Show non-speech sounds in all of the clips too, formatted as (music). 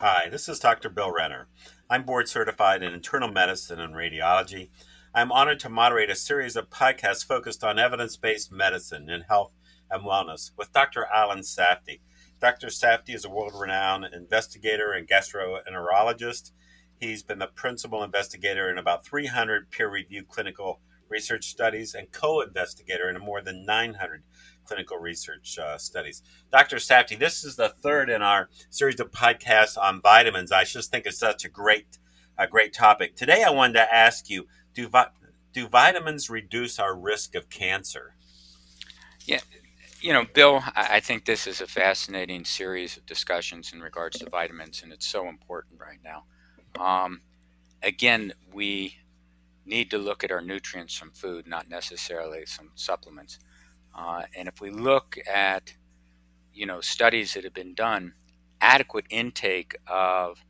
Hi, this is Dr. Bill Renner. I'm board certified in internal medicine and radiology. I'm honored to moderate a series of podcasts focused on evidence based medicine in health and wellness with Dr. Alan Safdi. Dr. Safdi is a world renowned investigator and gastroenterologist. He's been the principal investigator in about 300 peer reviewed clinical research studies and co investigator in more than 900 clinical research uh, studies. Dr. Safdi, this is the third in our series of podcasts on vitamins. I just think it's such a great, a great topic. Today, I wanted to ask you: Do vi- do vitamins reduce our risk of cancer? Yeah, you know, Bill, I think this is a fascinating series of discussions in regards to vitamins, and it's so important right now. Um, again, we need to look at our nutrients from food, not necessarily some supplements. Uh, and if we look at, you know, studies that have been done, adequate intake of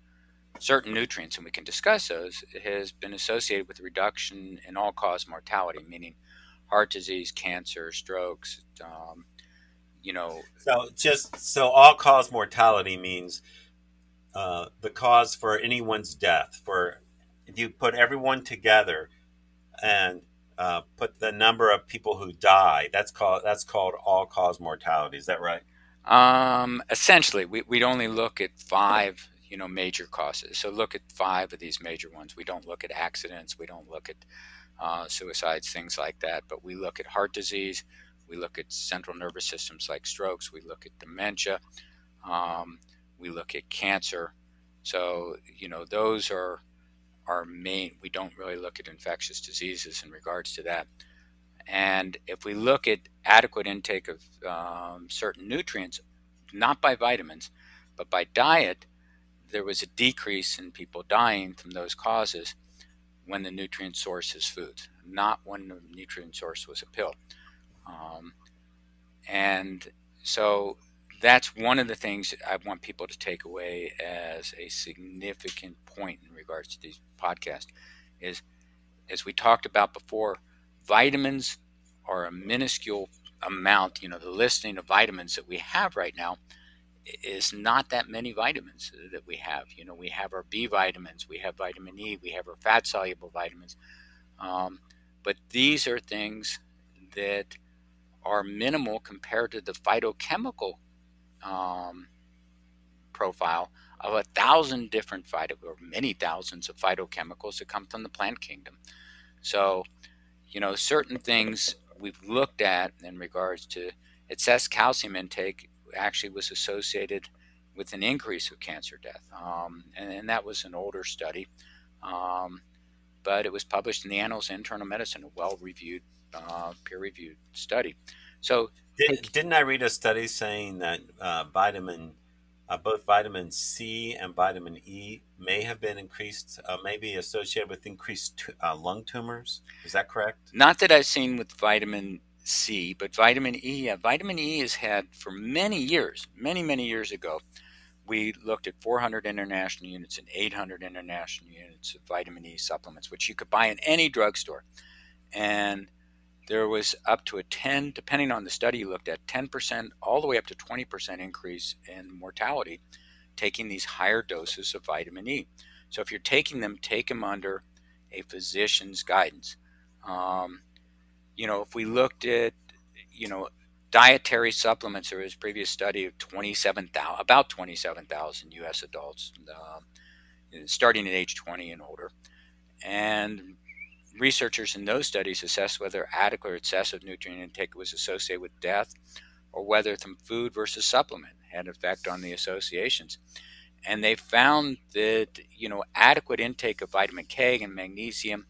certain nutrients, and we can discuss those, has been associated with reduction in all-cause mortality, meaning heart disease, cancer, strokes. Um, you know. So just so all-cause mortality means uh, the cause for anyone's death. For if you put everyone together and uh, put the number of people who die. That's called that's called all cause mortality. Is that right? Um, essentially, we, we'd only look at five, you know, major causes. So look at five of these major ones. We don't look at accidents. We don't look at uh, suicides, things like that. But we look at heart disease. We look at central nervous systems like strokes. We look at dementia. Um, we look at cancer. So you know, those are our main, we don't really look at infectious diseases in regards to that. And if we look at adequate intake of um, certain nutrients, not by vitamins, but by diet, there was a decrease in people dying from those causes when the nutrient source is food, not when the nutrient source was a pill. Um, and so that's one of the things I want people to take away as a significant point in regards to these podcasts is as we talked about before, vitamins are a minuscule amount, you know, the listing of vitamins that we have right now is not that many vitamins that we have. You know, we have our B vitamins, we have vitamin E, we have our fat soluble vitamins. Um, but these are things that are minimal compared to the phytochemical um, profile of a thousand different phyto or many thousands of phytochemicals that come from the plant kingdom. So, you know, certain things we've looked at in regards to excess calcium intake actually was associated with an increase of cancer death, um, and, and, that was an older study, um, but it was published in the Annals of Internal Medicine, a well-reviewed, uh, peer-reviewed study. So did, didn't I read a study saying that uh, vitamin, uh, both vitamin C and vitamin E, may have been increased, uh, maybe associated with increased t- uh, lung tumors? Is that correct? Not that I've seen with vitamin C, but vitamin E. Yeah, vitamin E has had for many years, many many years ago. We looked at 400 international units and 800 international units of vitamin E supplements, which you could buy in any drugstore, and there was up to a 10, depending on the study you looked at, 10% all the way up to 20% increase in mortality taking these higher doses of vitamin E. So if you're taking them, take them under a physician's guidance. Um, you know, if we looked at, you know, dietary supplements, there was a previous study of 27,000, about 27,000 U.S. adults, uh, starting at age 20 and older. And researchers in those studies assessed whether adequate or excessive nutrient intake was associated with death or whether from food versus supplement had an effect on the associations. And they found that, you know, adequate intake of vitamin K and magnesium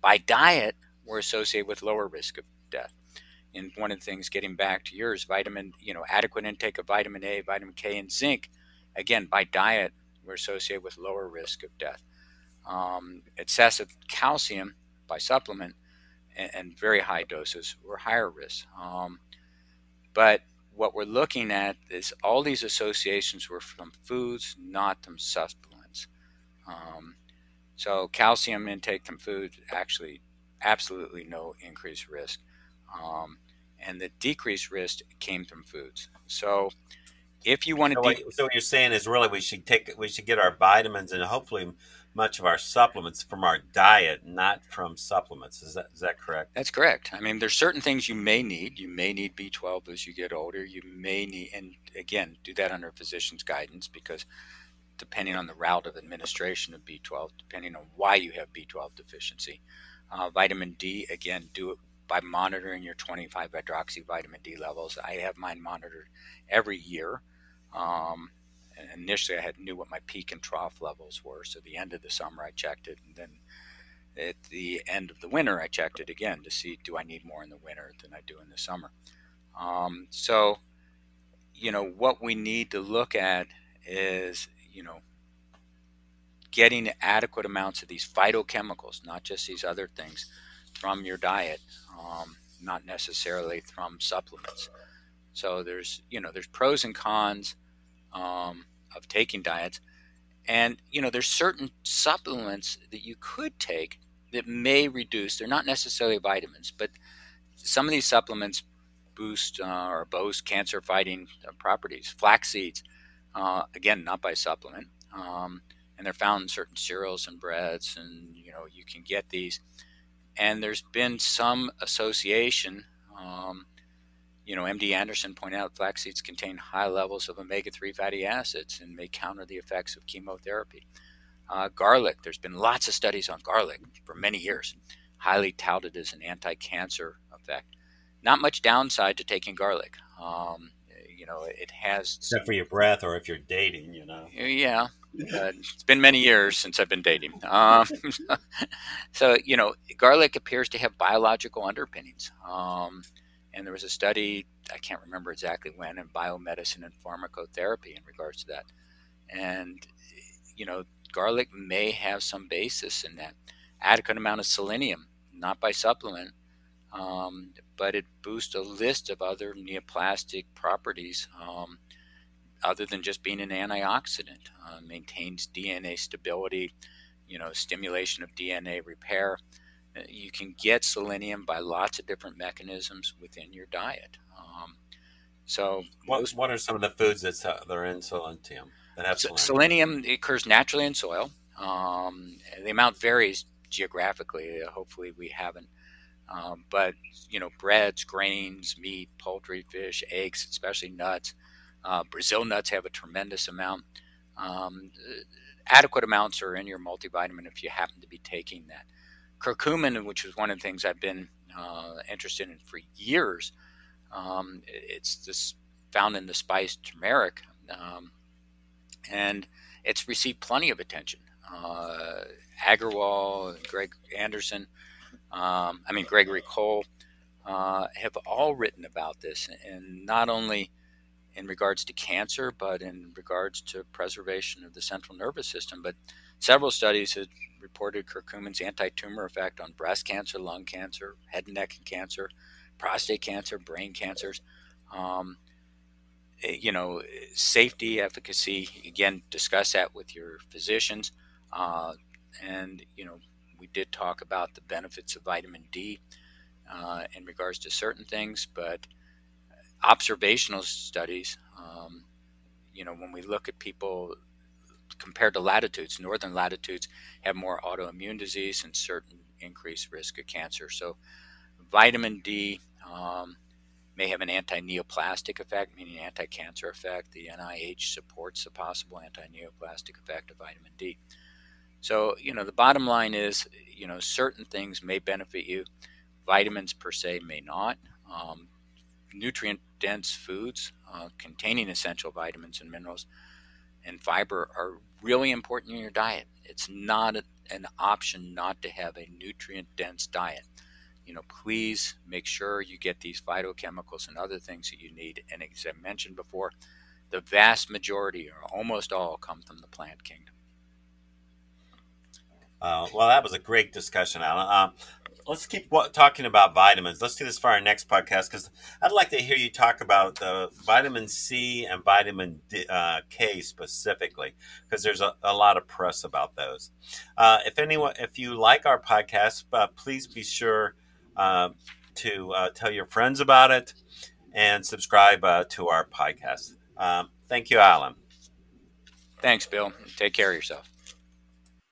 by diet were associated with lower risk of death. And one of the things, getting back to yours, vitamin, you know, adequate intake of vitamin A, vitamin K, and zinc, again, by diet, were associated with lower risk of death. Um, excessive calcium by supplement and, and very high doses were higher risk. Um, but what we're looking at is all these associations were from foods, not from supplements. Um, so calcium intake from food actually absolutely no increased risk. Um, and the decreased risk came from foods. So if you want to, so, what, so what you're saying is really we should take we should get our vitamins and hopefully much of our supplements from our diet, not from supplements. Is that is that correct? That's correct. I mean, there's certain things you may need. You may need B12 as you get older. You may need, and again, do that under a physician's guidance because depending on the route of administration of B12, depending on why you have B12 deficiency. Uh, vitamin D, again, do it by monitoring your 25 hydroxy vitamin D levels. I have mine monitored every year. Um, initially, I had knew what my peak and trough levels were. So the end of the summer, I checked it, and then at the end of the winter, I checked it again to see do I need more in the winter than I do in the summer. Um, so, you know, what we need to look at is, you know, getting adequate amounts of these phytochemicals, not just these other things, from your diet, um, not necessarily from supplements. So there's, you know, there's pros and cons um, of taking diets. And, you know, there's certain supplements that you could take that may reduce, they're not necessarily vitamins, but some of these supplements boost uh, or boast cancer fighting uh, properties. Flax seeds, uh, again, not by supplement, um, and they're found in certain cereals and breads, and you know you can get these. And there's been some association um, you know, MD Anderson pointed out flax seeds contain high levels of omega 3 fatty acids and may counter the effects of chemotherapy. Uh, garlic, there's been lots of studies on garlic for many years, highly touted as an anti cancer effect. Not much downside to taking garlic. Um, you know, it has. Except for your breath or if you're dating, you know. Yeah. Uh, it's been many years since I've been dating. Um, (laughs) so, you know, garlic appears to have biological underpinnings. Um, and there was a study, I can't remember exactly when, in biomedicine and pharmacotherapy in regards to that. And, you know, garlic may have some basis in that. Adequate amount of selenium, not by supplement, um, but it boosts a list of other neoplastic properties um, other than just being an antioxidant. Uh, maintains DNA stability, you know, stimulation of DNA repair. Uh, you can get selenium by lots of different mechanisms within your diet. Um, so, what, most, what are some of the foods that's, uh, that are in selenium? That have selenium? selenium occurs naturally in soil. Um, the amount varies geographically. Uh, hopefully, we haven't. Um, but you know, breads, grains, meat, poultry, fish, eggs, especially nuts. Uh, Brazil nuts have a tremendous amount. Um, adequate amounts are in your multivitamin if you happen to be taking that curcumin, which is one of the things I've been uh, interested in for years. Um, it's this found in the spice turmeric, um, and it's received plenty of attention. Uh, Agarwal, Greg Anderson, um, I mean Gregory Cole, uh, have all written about this, and not only in regards to cancer, but in regards to preservation of the central nervous system. But several studies have reported curcumin's anti-tumor effect on breast cancer, lung cancer, head and neck cancer, prostate cancer, brain cancers. Um, eh, you know, safety, efficacy. Again, discuss that with your physicians. Uh, and you know, we did talk about the benefits of vitamin D uh, in regards to certain things, but observational studies. Um, you know, when we look at people compared to latitudes, northern latitudes have more autoimmune disease and certain increased risk of cancer. So, vitamin D um, may have an anti-neoplastic effect, meaning anti-cancer effect. The NIH supports the possible anti-neoplastic effect of vitamin D. So, you know, the bottom line is, you know, certain things may benefit you. Vitamins per se may not. Um, nutrient dense foods uh, containing essential vitamins and minerals and fiber are really important in your diet. It's not a, an option not to have a nutrient dense diet. You know, please make sure you get these phytochemicals and other things that you need. And as I mentioned before, the vast majority or almost all come from the plant kingdom. Uh, well, that was a great discussion, Alan. Uh, let's keep talking about vitamins. Let's do this for our next podcast because I'd like to hear you talk about the vitamin C and vitamin D, uh, K specifically because there's a, a, lot of press about those. Uh, if anyone, if you like our podcast, uh, please be sure uh, to uh, tell your friends about it and subscribe uh, to our podcast. Um, thank you, Alan. Thanks, Bill. Take care of yourself.